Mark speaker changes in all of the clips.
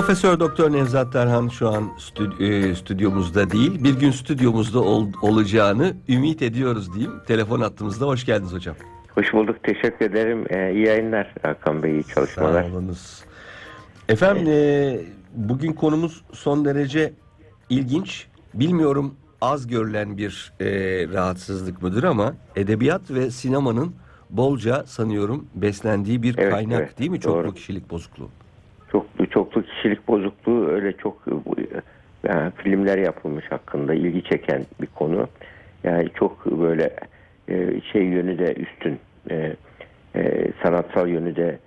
Speaker 1: Profesör Doktor Nevzat Tarhan şu an stü- e, stüdyomuzda değil. Bir gün stüdyomuzda ol- olacağını ümit ediyoruz diyeyim. Telefon attığımızda hoş geldiniz hocam.
Speaker 2: Hoş bulduk. Teşekkür ederim. Ee, iyi yayınlar Hakan Bey. iyi çalışmalar.
Speaker 1: Sağ olunuz. Efendim e, bugün konumuz son derece ilginç. Bilmiyorum az görülen bir e, rahatsızlık mıdır ama edebiyat ve sinemanın bolca sanıyorum beslendiği bir
Speaker 2: Evet,
Speaker 1: kaynak
Speaker 2: evet,
Speaker 1: değil mi? Çoklu
Speaker 2: doğru.
Speaker 1: kişilik bozukluğu.
Speaker 2: Çoklu, kişilik bozukluğu öyle çok e, bu- yani filmler yapılmış hakkında ilgi çeken bir konu. Yani çok böyle e, şey yönü de üstün. e, e, sanatsal yönü de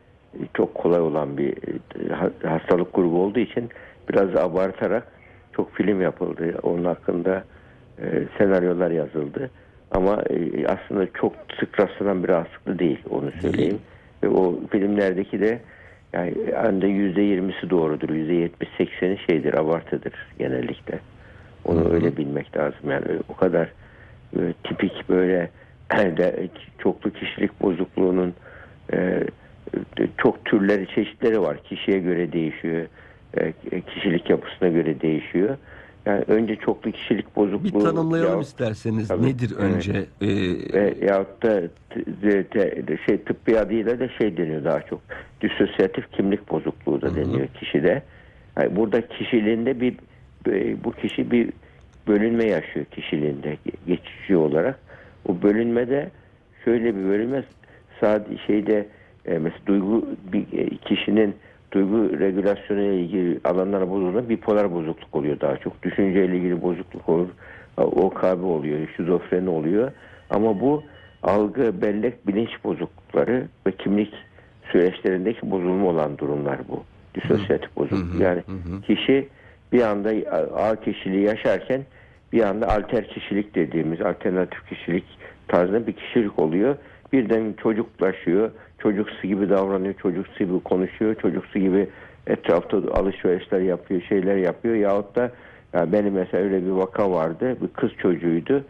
Speaker 2: çok kolay olan bir e, ha- hastalık grubu olduğu için biraz abartarak çok film yapıldı. Onun hakkında e, senaryolar yazıldı. Ama e, aslında çok sık rastlanan bir rahatsızlık değil onu söyleyeyim. Ve o filmlerdeki de yani önde yüzde yirmisi doğrudur. Yüzde yetmiş sekseni şeydir, abartıdır genellikle. Onu öyle bilmek lazım. Yani o kadar böyle tipik böyle de, çoklu kişilik bozukluğunun e, çok türleri, çeşitleri var. Kişiye göre değişiyor. E, kişilik yapısına göre değişiyor. Yani önce çoklu kişilik bozukluğu
Speaker 1: Bir tanımlayalım
Speaker 2: yahut-
Speaker 1: isterseniz.
Speaker 2: Tabii,
Speaker 1: Nedir
Speaker 2: evet.
Speaker 1: önce? E,
Speaker 2: ve yahut da t- t- t- şey tıbbi adıyla da şey deniyor daha çok. Disosyatif kimlik bozukluğu da deniyor kişide. Yani burada kişiliğinde bir bu kişi bir bölünme yaşıyor kişiliğinde geçici olarak. O bölünmede şöyle bir bölünme sadece şeyde e, mesela duygu bir e, kişinin duygu regülasyonu ile ilgili alanlara bozulma bipolar bozukluk oluyor daha çok. Düşünceyle ilgili bozukluk olur. OKB oluyor, şizofreni oluyor. Ama bu algı, bellek, bilinç bozuklukları ve kimlik süreçlerindeki bozulma olan durumlar bu. Disosyatif bozukluk. Yani kişi bir anda ağ kişiliği yaşarken bir anda alter kişilik dediğimiz alternatif kişilik tarzında bir kişilik oluyor. Birden çocuklaşıyor. Çocuksu gibi davranıyor. Çocuksu gibi konuşuyor. Çocuksu gibi etrafta alışverişler yapıyor. Şeyler yapıyor. Yahut da ya benim mesela öyle bir vaka vardı. Bir kız çocuğuydu.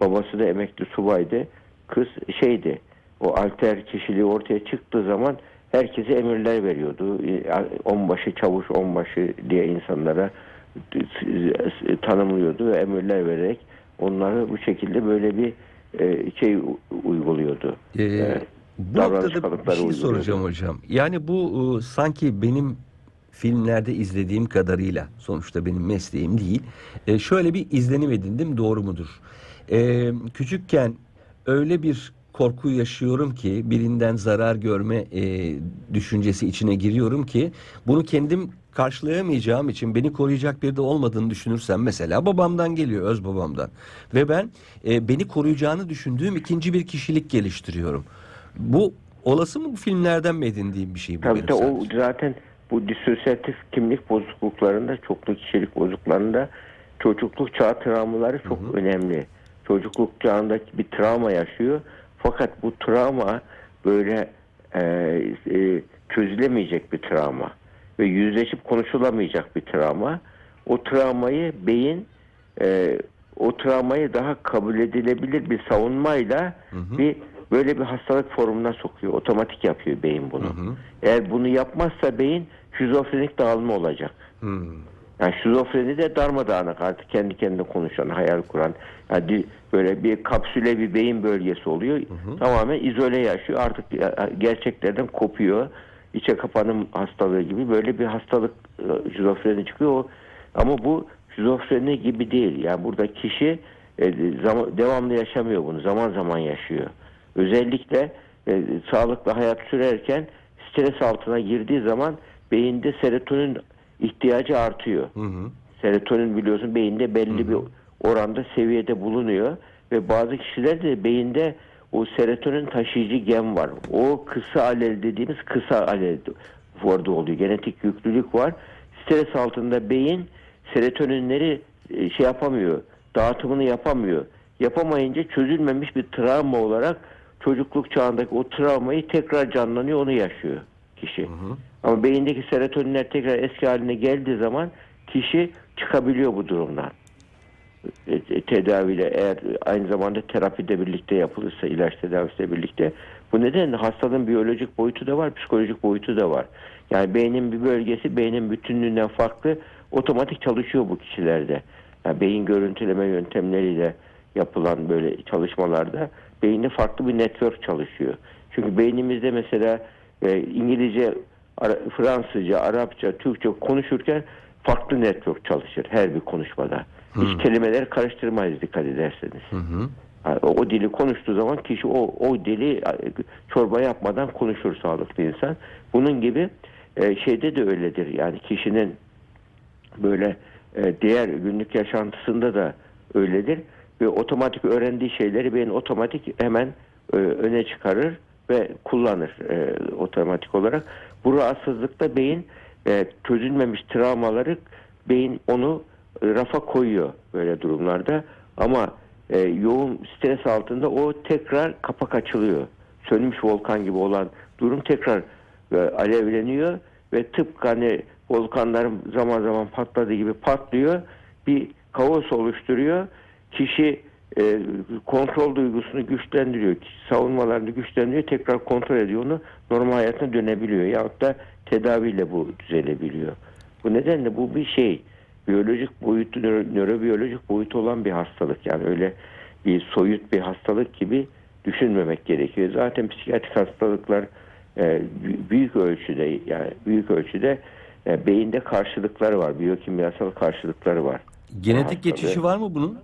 Speaker 2: Babası da emekli subaydı. Kız şeydi. O alter kişiliği ortaya çıktığı zaman herkese emirler veriyordu. Onbaşı, çavuş, onbaşı diye insanlara tanımlıyordu ve emirler vererek onları bu şekilde böyle bir e, şey uyguluyordu.
Speaker 1: e,
Speaker 2: Evet.
Speaker 1: Bu
Speaker 2: davranış
Speaker 1: noktada bir şey soracağım hocam. Yani bu e, sanki benim filmlerde izlediğim kadarıyla sonuçta benim mesleğim değil. E, şöyle bir izlenim edindim doğru mudur? E, küçükken öyle bir korku yaşıyorum ki birinden zarar görme e, düşüncesi içine giriyorum ki bunu kendim karşılayamayacağım için beni koruyacak bir de olmadığını düşünürsem mesela babamdan geliyor öz babamdan ve ben e, beni koruyacağını düşündüğüm ikinci bir kişilik geliştiriyorum. Bu olası mı bu filmlerden mi edindiğim bir şey bu
Speaker 2: Tabii o zaten bu disosyatif kimlik bozukluklarında, çoklu kişilik bozukluklarında çocukluk çağı travmaları çok önemli. Çocukluk çağındaki bir travma yaşıyor. Fakat bu travma böyle e, e, çözülemeyecek bir travma ve yüzleşip konuşulamayacak bir travma. O travmayı beyin e, o travmayı daha kabul edilebilir bir savunmayla bir böyle bir hastalık formuna sokuyor. Otomatik yapıyor beyin bunu. Eğer bunu yapmazsa beyin şizofrenik dağılma olacak.
Speaker 1: Hmm.
Speaker 2: Yani şizofreni de darmadağınık artık kendi kendine konuşan, hayal kuran. Yani böyle bir kapsüle bir beyin bölgesi oluyor. Tamamen izole yaşıyor. Artık gerçeklerden kopuyor. İçe kapanım hastalığı gibi böyle bir hastalık e, şizofreni çıkıyor. Ama bu şizofreni gibi değil. Yani burada kişi e, devamlı yaşamıyor bunu. Zaman zaman yaşıyor. Özellikle e, sağlıklı hayat sürerken stres altına girdiği zaman beyinde serotonin ihtiyacı artıyor.
Speaker 1: Hı hı.
Speaker 2: Serotonin biliyorsun beyinde belli bir oranda seviyede bulunuyor ve bazı kişilerde beyinde o serotonin taşıyıcı gen var. O kısa alel dediğimiz kısa alel orada oluyor. Genetik yüklülük var. Stres altında beyin serotoninleri e, şey yapamıyor. Dağıtımını yapamıyor. Yapamayınca çözülmemiş bir travma olarak çocukluk çağındaki o travmayı tekrar canlanıyor onu yaşıyor kişi. Ama beyindeki serotoninler tekrar eski haline geldiği zaman kişi çıkabiliyor bu durumdan. E, e, tedaviyle eğer aynı zamanda terapide birlikte yapılırsa ilaç tedavisiyle birlikte Bu nedenle hastalığın biyolojik boyutu da var, psikolojik boyutu da var. Yani beynin bir bölgesi beynin bütünlüğünden farklı otomatik çalışıyor bu kişilerde. Yani beyin görüntüleme yöntemleriyle yapılan böyle çalışmalarda beyinde farklı bir network çalışıyor. Çünkü beynimizde mesela e, İngilizce, Ara- Fransızca, Arapça, Türkçe konuşurken farklı network çalışır her bir konuşmada. Hiç kelimeleri karıştırmayız dikkat ederseniz.
Speaker 1: Hı hı.
Speaker 2: Yani o, o dili konuştuğu zaman kişi o, o dili çorba yapmadan konuşur sağlıklı insan. Bunun gibi e, şeyde de öyledir. Yani kişinin böyle e, diğer günlük yaşantısında da öyledir. Ve otomatik öğrendiği şeyleri beyin otomatik hemen e, öne çıkarır ve kullanır e, otomatik olarak. Bu rahatsızlıkta beyin e, çözülmemiş travmaları beyin onu rafa koyuyor böyle durumlarda. Ama e, yoğun stres altında o tekrar kapak açılıyor. Sönmüş volkan gibi olan durum tekrar e, alevleniyor ve tıpkı hani volkanların zaman zaman patladığı gibi patlıyor. Bir kaos oluşturuyor. Kişi e, kontrol duygusunu güçlendiriyor. Savunmalarını güçlendiriyor. Tekrar kontrol ediyor onu. Normal hayatına dönebiliyor. Yahut da tedaviyle bu düzelebiliyor. Bu nedenle bu bir şey. Biyolojik boyutu, nöro- nörobiyolojik boyutu olan bir hastalık. Yani öyle bir soyut bir hastalık gibi düşünmemek gerekiyor. Zaten psikiyatrik hastalıklar e, bü- büyük ölçüde yani büyük ölçüde e, beyinde karşılıkları var. Biyokimyasal karşılıkları var.
Speaker 1: Genetik geçişi var mı bunun?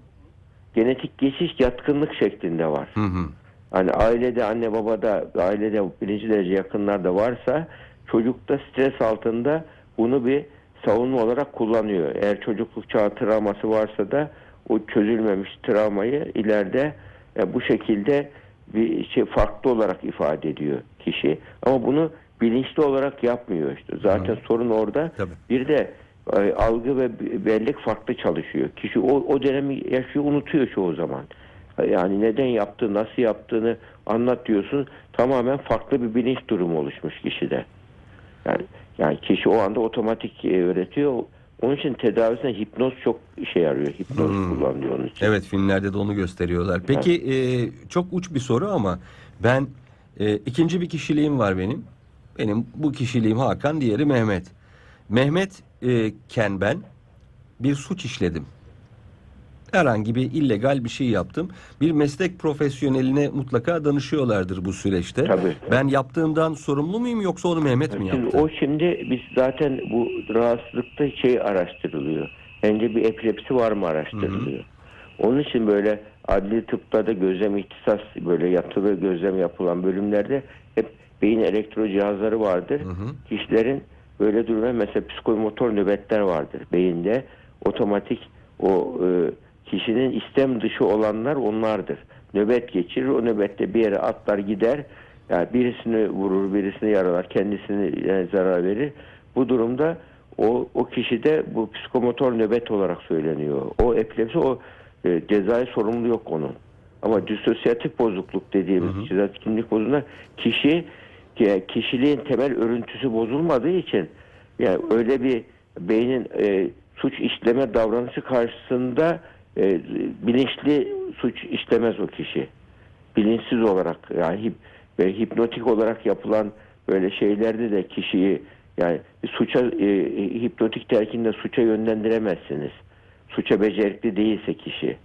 Speaker 2: Genetik geçiş yatkınlık şeklinde var.
Speaker 1: Hı hı.
Speaker 2: Hani ailede anne babada ailede birinci derece yakınlarda varsa çocukta stres altında bunu bir savunma olarak kullanıyor. Eğer çocukluk çağı travması varsa da o çözülmemiş travmayı ileride e, bu şekilde bir şey farklı olarak ifade ediyor kişi. Ama bunu bilinçli olarak yapmıyor işte. Zaten sorun orada.
Speaker 1: Tabii.
Speaker 2: Bir de algı ve bellek farklı çalışıyor. Kişi o, o dönemi yaşıyor unutuyor çoğu zaman. Yani neden yaptı, nasıl yaptığını anlat diyorsun. Tamamen farklı bir bilinç durumu oluşmuş kişide. Yani, yani kişi o anda otomatik e, öğretiyor. Onun için tedavisinde hipnoz çok işe yarıyor. Hipnoz kullanılıyor onun için.
Speaker 1: Evet filmlerde de onu gösteriyorlar. Peki e, çok uç bir soru ama ben e, ikinci bir kişiliğim var benim. Benim bu kişiliğim Hakan, diğeri Mehmet. Mehmet e, ken ben bir suç işledim. Herhangi bir illegal bir şey yaptım. Bir meslek profesyoneline mutlaka danışıyorlardır bu süreçte.
Speaker 2: Tabii.
Speaker 1: Ben yaptığımdan sorumlu muyum yoksa onu Mehmet mi
Speaker 2: Şimdi
Speaker 1: yaptı?
Speaker 2: o şimdi biz zaten bu rahatsızlıkta şey araştırılıyor. Önce bir epilepsi var mı araştırılıyor. Onun için böyle adli tıpta da gözlem ihtisas böyle yatılı gözlem yapılan bölümlerde hep beyin elektro cihazları vardır. Kişilerin böyle durumda mesela psikomotor nöbetler vardır beyinde. Otomatik o e, kişinin istem dışı olanlar onlardır. Nöbet geçirir. O nöbette bir yere atlar gider. Yani birisini vurur, birisini yaralar, kendisine yani zarar verir. Bu durumda o, o kişide bu psikomotor nöbet olarak söyleniyor. O epilepsi o e, cezai sorumluluğu yok onun. Ama disosyatif bozukluk dediğimiz şizofrenik kimlik bozulma kişi ki- kişiliğin temel örüntüsü bozulmadığı için yani öyle bir beynin e, suç işleme davranışı karşısında e, bilinçli suç işlemez o kişi. Bilinçsiz olarak yani hip, ve hipnotik olarak yapılan böyle şeylerde de kişiyi yani suça e, hipnotik telkinde suça yönlendiremezsiniz. Suça becerikli değilse kişi.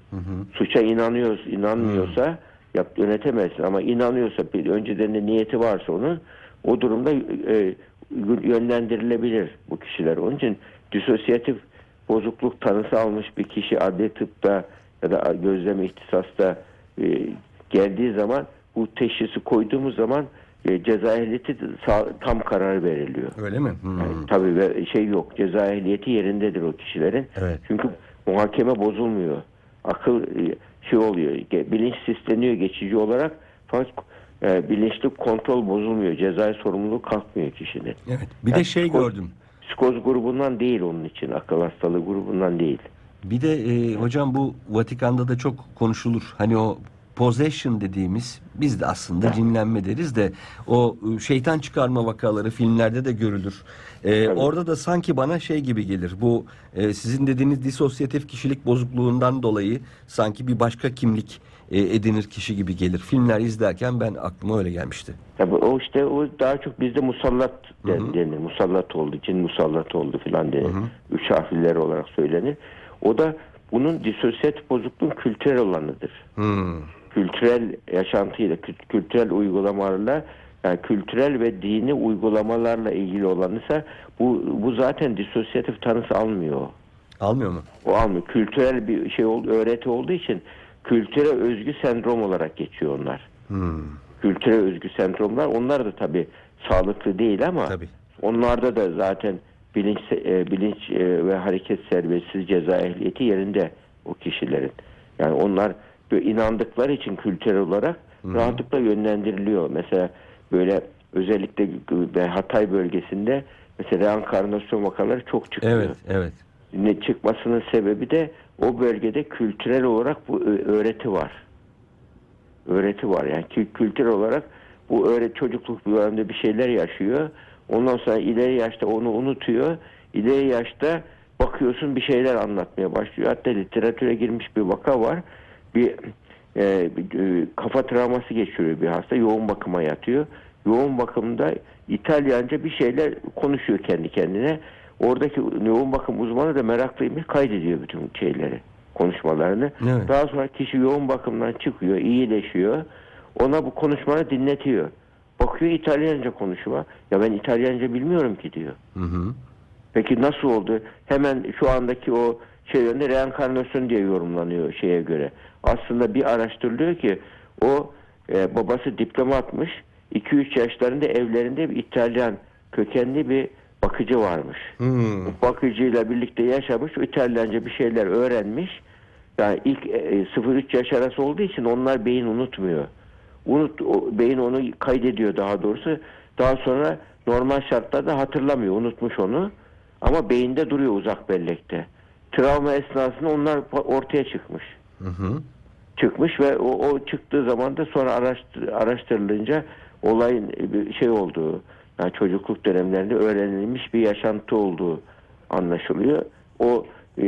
Speaker 2: Suça inanıyor, inanmıyorsa yap, yönetemezsin ama inanıyorsa bir önceden de niyeti varsa onun o durumda e, yönlendirilebilir bu kişiler. Onun için disosyatif bozukluk tanısı almış bir kişi adli tıpta ya da gözlem ihtisasta e, geldiği zaman bu teşhisi koyduğumuz zaman e, ceza ehliyeti sağ- tam karar veriliyor.
Speaker 1: Öyle mi? Hmm.
Speaker 2: Yani tabii ve şey yok. Ceza ehliyeti yerindedir o kişilerin.
Speaker 1: Evet.
Speaker 2: Çünkü muhakeme bozulmuyor. Akıl e, şey oluyor. Bilinç sisleniyor geçici olarak. Fakat e, bilinçli kontrol bozulmuyor. Cezai sorumluluğu kalkmıyor kişinin.
Speaker 1: Evet. Bir de
Speaker 2: Yani
Speaker 1: şey
Speaker 2: psiko-
Speaker 1: gördüm.
Speaker 2: Psikoz grubundan değil onun için. Akıl hastalığı grubundan değil.
Speaker 1: Bir de e, hocam bu Vatikan'da da çok konuşulur. Hani o possession dediğimiz biz de aslında cinlenme deriz de o e, şeytan çıkarma vakaları filmlerde de görülür. E,
Speaker 2: Tabii.
Speaker 1: orada da sanki bana şey gibi gelir. Bu e, sizin dediğiniz disosyatif kişilik bozukluğundan dolayı sanki bir başka kimlik e, edinir kişi gibi gelir. Filmler izlerken ben aklıma öyle gelmişti.
Speaker 2: Tabii o işte o daha çok bizde musallat den- denir. Musallat oldu, cin musallat oldu filan denir. Üç harfliler olarak söylenir. O da bunun disosyatif bozukluğun kültürel olanıdır.
Speaker 1: Hmm.
Speaker 2: Kültürel yaşantıyla, kült- kültürel uygulamalarla yani kültürel ve dini uygulamalarla ilgili olanıysa bu bu zaten disosyatif tanısı almıyor.
Speaker 1: Almıyor mu?
Speaker 2: O almıyor. Kültürel bir şey öğreti olduğu için kültüre özgü sendrom olarak geçiyor onlar.
Speaker 1: Hmm.
Speaker 2: Kültüre özgü sendromlar onlar da tabii sağlıklı değil ama
Speaker 1: Tabii.
Speaker 2: onlarda da zaten bilinç e, bilinç e, ve hareket serbestliği ceza ehliyeti yerinde o kişilerin. Yani onlar böyle inandıkları için kültürel olarak rahatlıkla yönlendiriliyor. Mesela böyle özellikle Hatay bölgesinde mesela reenkarnasyon vakaları çok çıkıyor.
Speaker 1: Evet, evet.
Speaker 2: Ne çıkmasının sebebi de o bölgede kültürel olarak bu öğreti var. Öğreti var yani kü- kültürel olarak bu öğret çocukluk döneminde bir şeyler yaşıyor. Ondan sonra ileri yaşta onu unutuyor. İleri yaşta bakıyorsun bir şeyler anlatmaya başlıyor. Hatta literatüre girmiş bir vaka var. Bir, e, bir, e, kafa travması geçiriyor bir hasta. Yoğun bakıma yatıyor. Yoğun bakımda İtalyanca bir şeyler konuşuyor kendi kendine. Oradaki yoğun bakım uzmanı da meraklıymış kaydediyor bütün şeyleri, konuşmalarını.
Speaker 1: Evet.
Speaker 2: Daha sonra kişi yoğun bakımdan çıkıyor, iyileşiyor. Ona bu konuşmaları dinletiyor. Bakıyor İtalyanca konuşma. Ya ben İtalyanca bilmiyorum ki diyor.
Speaker 1: Hı hı.
Speaker 2: Peki nasıl oldu? Hemen şu andaki o şey yönde reenkarnasyon diye yorumlanıyor şeye göre. Aslında bir araştırılıyor ki o e, babası diplomatmış. 2-3 yaşlarında evlerinde bir İtalyan kökenli bir bakıcı varmış.
Speaker 1: Hmm.
Speaker 2: Bakıcıyla birlikte yaşamış, İtalyanca bir şeyler öğrenmiş. Yani ilk e, 0-3 yaş arası olduğu için onlar beyin unutmuyor. Unut, o, beyin onu kaydediyor daha doğrusu. Daha sonra normal şartlarda hatırlamıyor, unutmuş onu. Ama beyinde duruyor uzak bellekte. Travma esnasında onlar ortaya çıkmış.
Speaker 1: Hı hı.
Speaker 2: Çıkmış ve o, o çıktığı zaman da sonra araştır, araştırılınca olayın e, bir şey olduğu, yani çocukluk dönemlerinde öğrenilmiş bir yaşantı olduğu anlaşılıyor. O e,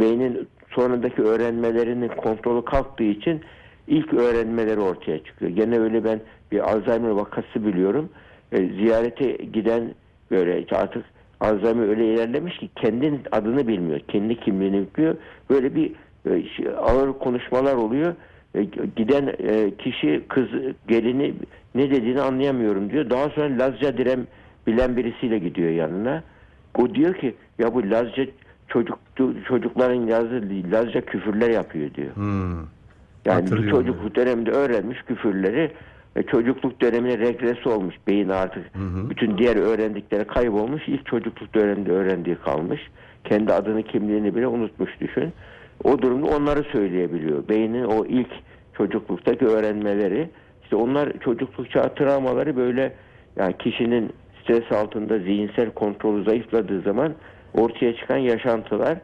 Speaker 2: beynin sonrandaki öğrenmelerinin kontrolü kalktığı için ilk öğrenmeleri ortaya çıkıyor. Gene öyle ben bir Alzheimer vakası biliyorum. E, ziyarete giden böyle artık Alzheimer öyle ilerlemiş ki kendinin adını bilmiyor. Kendi kimliğini bilmiyor. Böyle bir e, şey, ağır konuşmalar oluyor. E, giden e, kişi kız gelini ne dediğini anlayamıyorum diyor. Daha sonra Lazca direm bilen birisiyle gidiyor yanına. O diyor ki ya bu Lazca çocuk çocukların yazdığı Lazca küfürler yapıyor diyor.
Speaker 1: Hmm.
Speaker 2: Yani bir
Speaker 1: Hatırlıyorum
Speaker 2: çocukluk döneminde öğrenmiş küfürleri çocukluk dönemine regresi olmuş. Beyin artık
Speaker 1: hı.
Speaker 2: bütün diğer öğrendikleri kaybolmuş. İlk çocukluk döneminde öğrendiği kalmış. Kendi adını kimliğini bile unutmuş düşün. O durumda onları söyleyebiliyor. Beynin o ilk çocukluktaki öğrenmeleri işte onlar çocukluk çağı travmaları böyle yani kişinin stres altında zihinsel kontrolü zayıfladığı zaman ortaya çıkan yaşantılar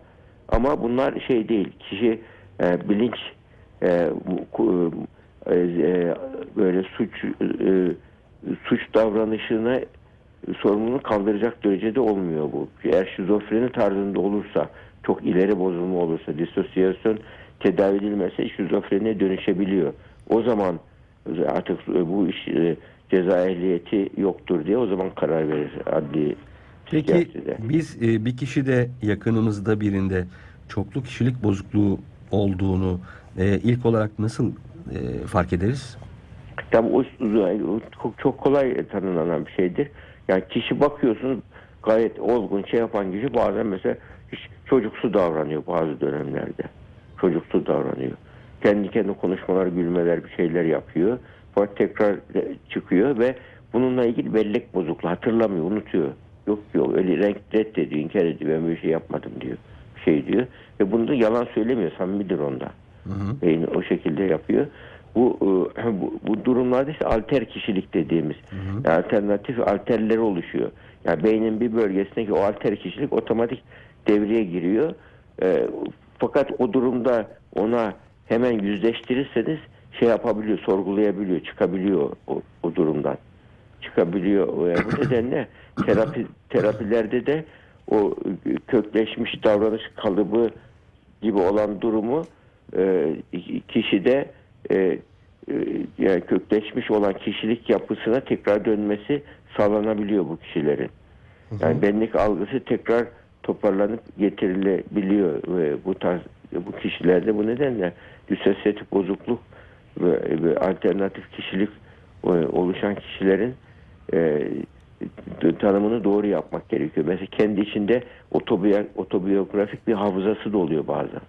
Speaker 2: ama bunlar şey değil. Kişi e, bilinç e, e, e, böyle suç e, suç davranışına sorumluluğunu kaldıracak derecede olmuyor bu. Eğer şizofreni tarzında olursa, çok ileri bozulma olursa, disosyasyon tedavi edilmezse şizofreniye dönüşebiliyor. O zaman artık bu iş e, ceza ehliyeti yoktur diye o zaman karar verir adli
Speaker 1: Peki biz e, bir kişide yakınımızda birinde çoklu kişilik bozukluğu olduğunu e, ilk olarak nasıl e, fark ederiz?
Speaker 2: Tabii o, o çok, çok kolay tanımlanan bir şeydir. Yani kişi bakıyorsunuz gayet olgun şey yapan kişi bazen mesela hiç çocuksu davranıyor bazı dönemlerde. Çocuksu davranıyor. Kendi kendi konuşmalar, gülmeler bir şeyler yapıyor. Fakat tekrar çıkıyor ve bununla ilgili bellek bozukluğu hatırlamıyor, unutuyor. Yok yok öyle renk reddediyor, inkar ediyor. Ben böyle şey yapmadım diyor. Şey diyor. Ve bunu da yalan söylemiyor. Samimidir onda.
Speaker 1: Hı hı.
Speaker 2: Beyni o şekilde yapıyor. Bu, e, bu, bu durumlarda işte alter kişilik dediğimiz yani alternatif alterleri oluşuyor. Yani beynin bir bölgesindeki o alter kişilik otomatik devreye giriyor. E, fakat o durumda ona hemen yüzleştirirseniz şey yapabiliyor, sorgulayabiliyor, çıkabiliyor o, o durumdan. Çıkabiliyor. Bu nedenle terapi terapilerde de o kökleşmiş davranış kalıbı gibi olan durumu e, kişide e, e, yani kökleşmiş olan kişilik yapısına tekrar dönmesi sağlanabiliyor bu kişilerin. Yani benlik algısı tekrar toparlanıp getirilebiliyor ve bu tarz bu kişilerde bu nedenle disosyatif bozukluk ve, ve alternatif kişilik oluşan kişilerin e, tanımını doğru yapmak gerekiyor. Mesela kendi içinde otobiyo- otobiyografik bir hafızası da oluyor bazen.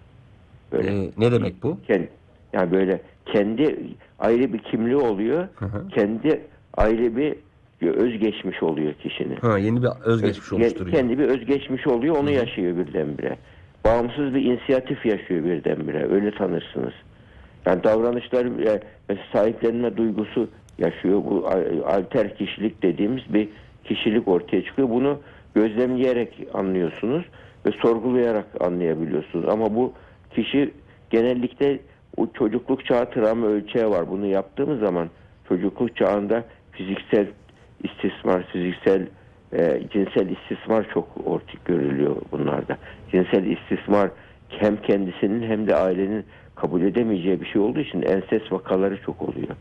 Speaker 2: Böyle
Speaker 1: Ee, ne demek bu?
Speaker 2: Kend- yani böyle kendi ayrı bir kimliği oluyor.
Speaker 1: Hı hı.
Speaker 2: Kendi ayrı bir özgeçmiş oluyor kişinin.
Speaker 1: Ha, yeni bir özgeçmiş
Speaker 2: Öz-
Speaker 1: oluşturuyor.
Speaker 2: Kendi bir özgeçmiş oluyor, onu yaşıyor birdenbire. Bağımsız bir inisiyatif yaşıyor birdenbire. Öyle tanırsınız. Yani davranışlar, e, sahiplenme duygusu yaşıyor. Bu alter kişilik dediğimiz bir kişilik ortaya çıkıyor. Bunu gözlemleyerek anlıyorsunuz ve sorgulayarak anlayabiliyorsunuz. Ama bu kişi genellikle o çocukluk çağı travma ölçeği var. Bunu yaptığımız zaman çocukluk çağında fiziksel istismar, fiziksel e, cinsel istismar çok ortaya görülüyor bunlarda. Cinsel istismar hem kendisinin hem de ailenin kabul edemeyeceği bir şey olduğu için enses vakaları çok oluyor.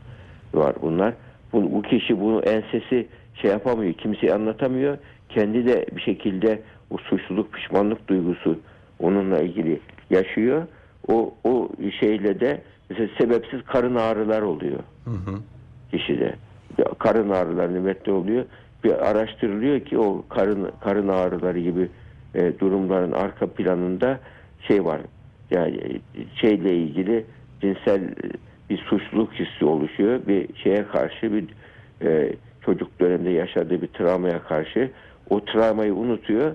Speaker 2: Var bunlar. Bu, bu kişi bunu ensesi şey yapamıyor, kimseye anlatamıyor. Kendi de bir şekilde o suçluluk, pişmanlık duygusu onunla ilgili yaşıyor. O, o şeyle de mesela sebepsiz karın ağrılar oluyor
Speaker 1: Hı hı.
Speaker 2: kişide. Karın ağrıları nöbette oluyor. Bir araştırılıyor ki o karın karın ağrıları gibi e, durumların arka planında şey var. Yani e, şeyle ilgili cinsel e, bir suçluluk hissi oluşuyor. Bir şeye karşı bir e, çocuk döneminde yaşadığı bir travmaya karşı o travmayı unutuyor.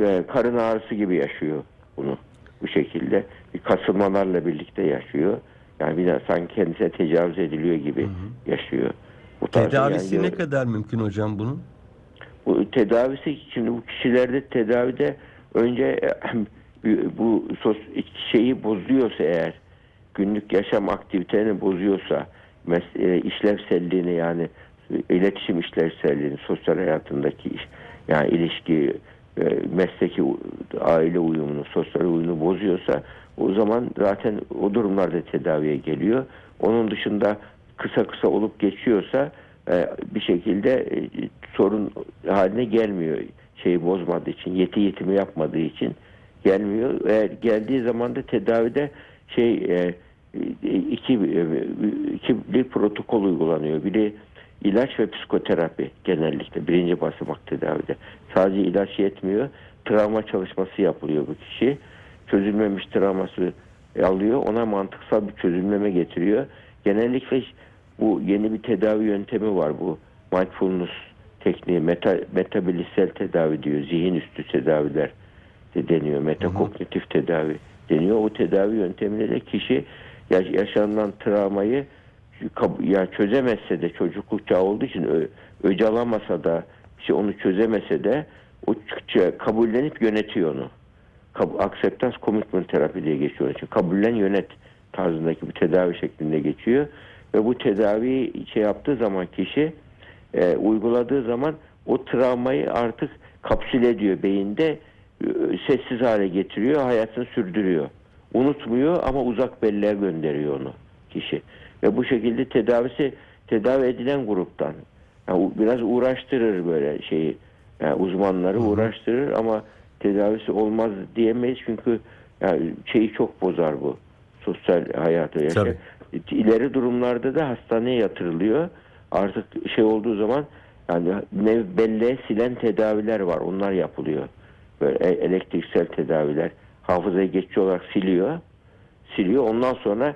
Speaker 2: E, karın ağrısı gibi yaşıyor bunu bu şekilde. Bir kasılmalarla birlikte yaşıyor. Yani bir de sanki kendisine tecavüz ediliyor gibi yaşıyor. Bu
Speaker 1: Tedavisi
Speaker 2: yani-
Speaker 1: ne kadar mümkün hocam bunun?
Speaker 2: bu tedavisi şimdi bu kişilerde tedavide önce bu şeyi bozuyorsa eğer günlük yaşam aktivitelerini bozuyorsa e, işlevselliğini yani iletişim işlevselliğini sosyal hayatındaki yani ilişki mesleki u- aile uyumunu sosyal uyumunu bozuyorsa o zaman zaten o durumlarda tedaviye geliyor. Onun dışında kısa kısa olup geçiyorsa e, bir şekilde e, sorun haline gelmiyor. Şeyi bozmadığı için, yeti yetimi yapmadığı için gelmiyor. Eğer geldiği zaman da tedavide şey e, e, iki e, iki bir protokol uygulanıyor. Biri ilaç ve psikoterapi genellikle birinci basamak tedavide. Sadece ilaç yetmiyor. Travma çalışması yapılıyor bu kişi. Çözülmemiş travması alıyor. Ona mantıksal bir çözümleme getiriyor. Genellikle bu yeni bir tedavi yöntemi var bu. Mindfulness tekniği, meta, metabilisel tedavi diyor. Zihin üstü tedaviler de deniyor. Metakognitif tedavi deniyor. O tedavi yönteminde de kişi ya- yaşanılan travmayı ya çözemezse de çocukluk çağı olduğu için ö, öc alamasa da işte onu çözemese de o kabullenip yönetiyor onu. Acceptance commitment terapi diye geçiyor için. Kabullen yönet tarzındaki bir tedavi şeklinde geçiyor. Ve bu tedavi şey yaptığı zaman kişi e, uyguladığı zaman o travmayı artık kapsül ediyor beyinde e, sessiz hale getiriyor hayatını sürdürüyor. Unutmuyor ama uzak belleğe gönderiyor onu kişi. Ve bu şekilde tedavisi tedavi edilen gruptan. Yani biraz uğraştırır böyle şeyi. Yani uzmanları uğraştırır ama tedavisi olmaz diyemeyiz çünkü yani şeyi çok bozar bu sosyal hayatı yaşa.
Speaker 1: Tabii.
Speaker 2: İleri durumlarda da hastaneye yatırılıyor. Artık şey olduğu zaman yani belleğe silen tedaviler var. Onlar yapılıyor. Böyle e- elektriksel tedaviler hafızayı geçici olarak siliyor. Siliyor. Ondan sonra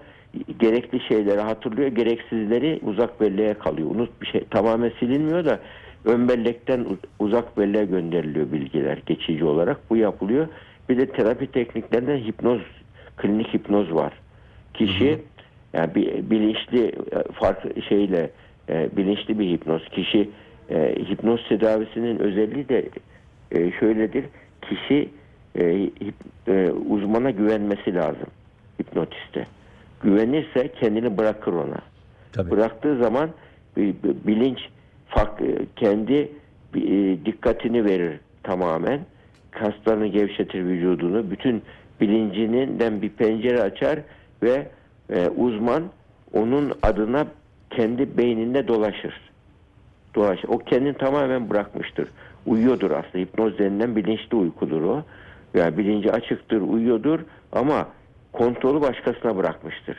Speaker 2: gerekli şeyleri hatırlıyor. Gereksizleri uzak belleğe kalıyor. Unut bir şey. Tamamen silinmiyor da ön bellekten uzak belleğe gönderiliyor bilgiler geçici olarak. Bu yapılıyor. Bir de terapi tekniklerinden hipnoz, klinik hipnoz var. Kişi yani bir bilinçli e, farklı şeyle e, bilinçli bir hipnoz. Kişi e, hipnoz tedavisinin özelliği de e, şöyledir. Kişi e, hip- e, uzmana güvenmesi lazım hipnotiste. Güvenirse kendini bırakır ona.
Speaker 1: Tabii.
Speaker 2: Bıraktığı zaman bilinç farklı, kendi e, dikkatini verir tamamen. Kaslarını gevşetir vücudunu. Bütün bilincinden bir pencere açar ve e, uzman onun adına kendi beyninde dolaşır. Dolaşır. O kendini tamamen bırakmıştır. Uyuyordur aslında. Hipnoz denilen bilinçli uykudur o. Yani bilinci açıktır, uyuyordur ama kontrolü başkasına bırakmıştır.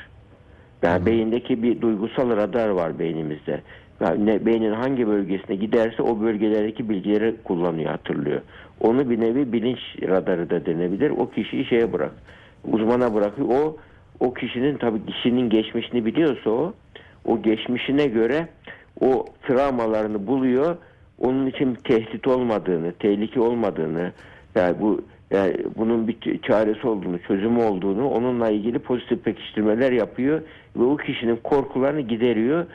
Speaker 2: Yani beyindeki bir duygusal radar var beynimizde. Yani ne, beynin hangi bölgesine giderse o bölgelerdeki bilgileri kullanıyor, hatırlıyor. Onu bir nevi bilinç radarı da denebilir. O kişiyi şeye bırak. Uzmana bırakıyor. O o kişinin tabii kişinin geçmişini biliyorsa o o geçmişine göre o travmalarını buluyor. Onun için tehdit olmadığını, tehlike olmadığını, yani bu yani bunun bir çaresi olduğunu, çözümü olduğunu, onunla ilgili pozitif pekiştirmeler yapıyor ve o kişinin korkularını gideriyor.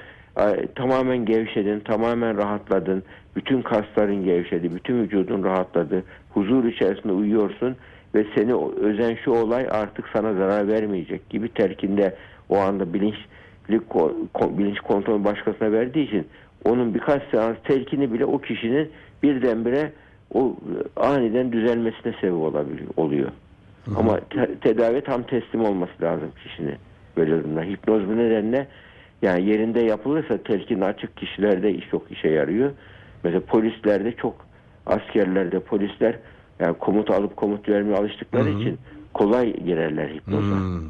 Speaker 2: Tamamen gevşedin, tamamen rahatladın, bütün kasların gevşedi, bütün vücudun rahatladı, huzur içerisinde uyuyorsun ve seni özen şu olay artık sana zarar vermeyecek gibi terkinde o anda ko- bilinç kontrolü başkasına verdiği için onun birkaç seans telkini bile o kişinin birdenbire o e, aniden düzelmesine sebep olabiliyor oluyor. Ama te- tedavi tam teslim olması lazım kişinin böyle durumda. Hipnoz bu nedenle yani yerinde yapılırsa telkin açık kişilerde iş çok işe yarıyor. Mesela polislerde çok askerlerde polisler yani komut alıp komut vermeye alıştıkları için kolay girerler hipnoza.
Speaker 1: Hmm,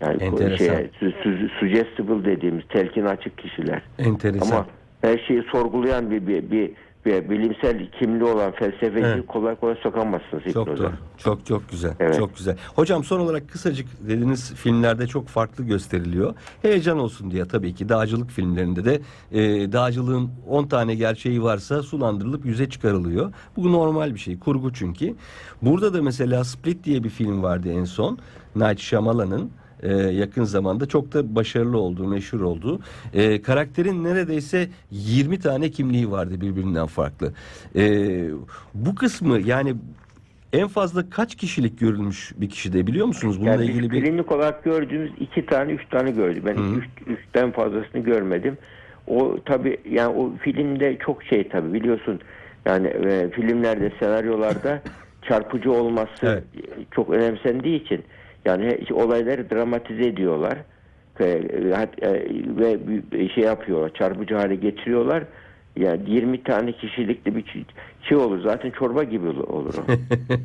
Speaker 2: Yani
Speaker 1: Enteresan.
Speaker 2: su- suggestible dediğimiz telkin açık kişiler.
Speaker 1: enteresan.
Speaker 2: Ama her şeyi sorgulayan bir, bir, bir, bir bilimsel kimliği olan felsefeci
Speaker 1: Evet.
Speaker 2: kolay kolay sokamazsınız
Speaker 1: Çok
Speaker 2: hipnoza.
Speaker 1: doğru. Çok çok güzel.
Speaker 2: Evet.
Speaker 1: Çok güzel. Hocam son olarak kısacık dediğiniz filmlerde çok farklı gösteriliyor. Heyecan olsun diye tabii ki dağcılık filmlerinde de e, dağcılığın 10 tane gerçeği varsa sulandırılıp yüze çıkarılıyor. Bu normal bir şey. Kurgu çünkü. Burada da mesela Split diye bir film vardı en son. Night Shyamalan'ın e, yakın zamanda çok da başarılı olduğu, meşhur olduğu. E, karakterin neredeyse 20 tane kimliği vardı birbirinden farklı. E, bu kısmı yani en fazla kaç kişilik görülmüş bir kişide biliyor musunuz? Bununla
Speaker 2: Yani
Speaker 1: ilgili bir
Speaker 2: klinik olarak gördüğümüz iki tane, üç tane gördüm. Ben üç, üçten fazlasını görmedim. O tabi yani o filmde çok şey tabi biliyorsun. Yani e, filmlerde, senaryolarda çarpıcı olması
Speaker 1: Evet.
Speaker 2: çok önemsendiği için yani olayları dramatize ediyorlar. E, e, e, ve şey yapıyorlar, çarpıcı hale getiriyorlar. Yani 20 tane kişilikli bir şey olur. Zaten çorba gibi ol- olur o.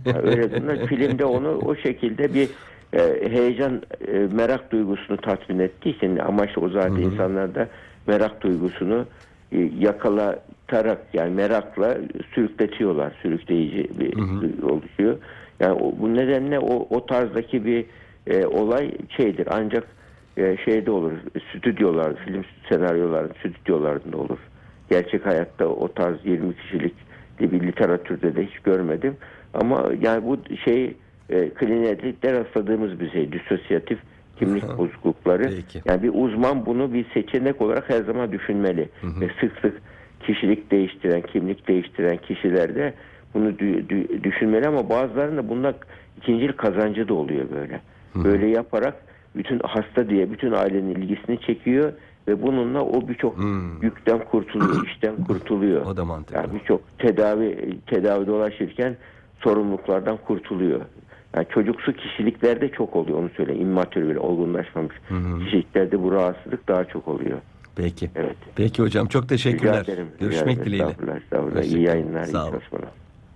Speaker 2: Yani öyle durumda filmde onu o şekilde bir e, heyecan, e, merak duygusunu tatmin için amaç o zaten insanlarda merak duygusunu e, yakalatarak yani merakla sürükletiyorlar. Sürükleyici bir duygu oluşuyor. Yani o, bu nedenle o, o tarzdaki bir e, olay şeydir. Ancak e, şeyde olur. Stüdyolar, film senaryoların stüdyolarında olur. Gerçek hayatta o tarz 20 kişilik bir literatürde de hiç görmedim. Ama yani bu şey e, klinikte rastladığımız bir şey. Disosyatif kimlik
Speaker 1: Aha.
Speaker 2: bozuklukları.
Speaker 1: Peki.
Speaker 2: Yani bir uzman bunu bir seçenek olarak her zaman düşünmeli. Ve sık sık kişilik değiştiren, kimlik değiştiren kişilerde bunu dü- dü- düşünmeli ama bazılarında bunda ikincil kazancı da oluyor böyle. Böyle yaparak bütün hasta diye bütün ailenin ilgisini çekiyor ve bununla o birçok
Speaker 1: Hmm.
Speaker 2: yükten kurtuluyor, işten kurtuluyor.
Speaker 1: O da mantıklı.
Speaker 2: Yani birçok tedavi tedavi dolaşırken sorumluluklardan kurtuluyor. Yani çocuksu kişiliklerde çok oluyor onu söyleyeyim. İmmatür bile olgunlaşmamış kişiliklerde bu rahatsızlık daha çok oluyor.
Speaker 1: Peki.
Speaker 2: Evet.
Speaker 1: Peki hocam çok
Speaker 2: Rica
Speaker 1: teşekkürler.
Speaker 2: ederim.
Speaker 1: Görüşmek
Speaker 2: Rica ederim.
Speaker 1: dileğiyle.
Speaker 2: Estağfurullah, estağfurullah. İyi yayınlar, iyi
Speaker 1: Sağ olun.
Speaker 2: çalışmalar.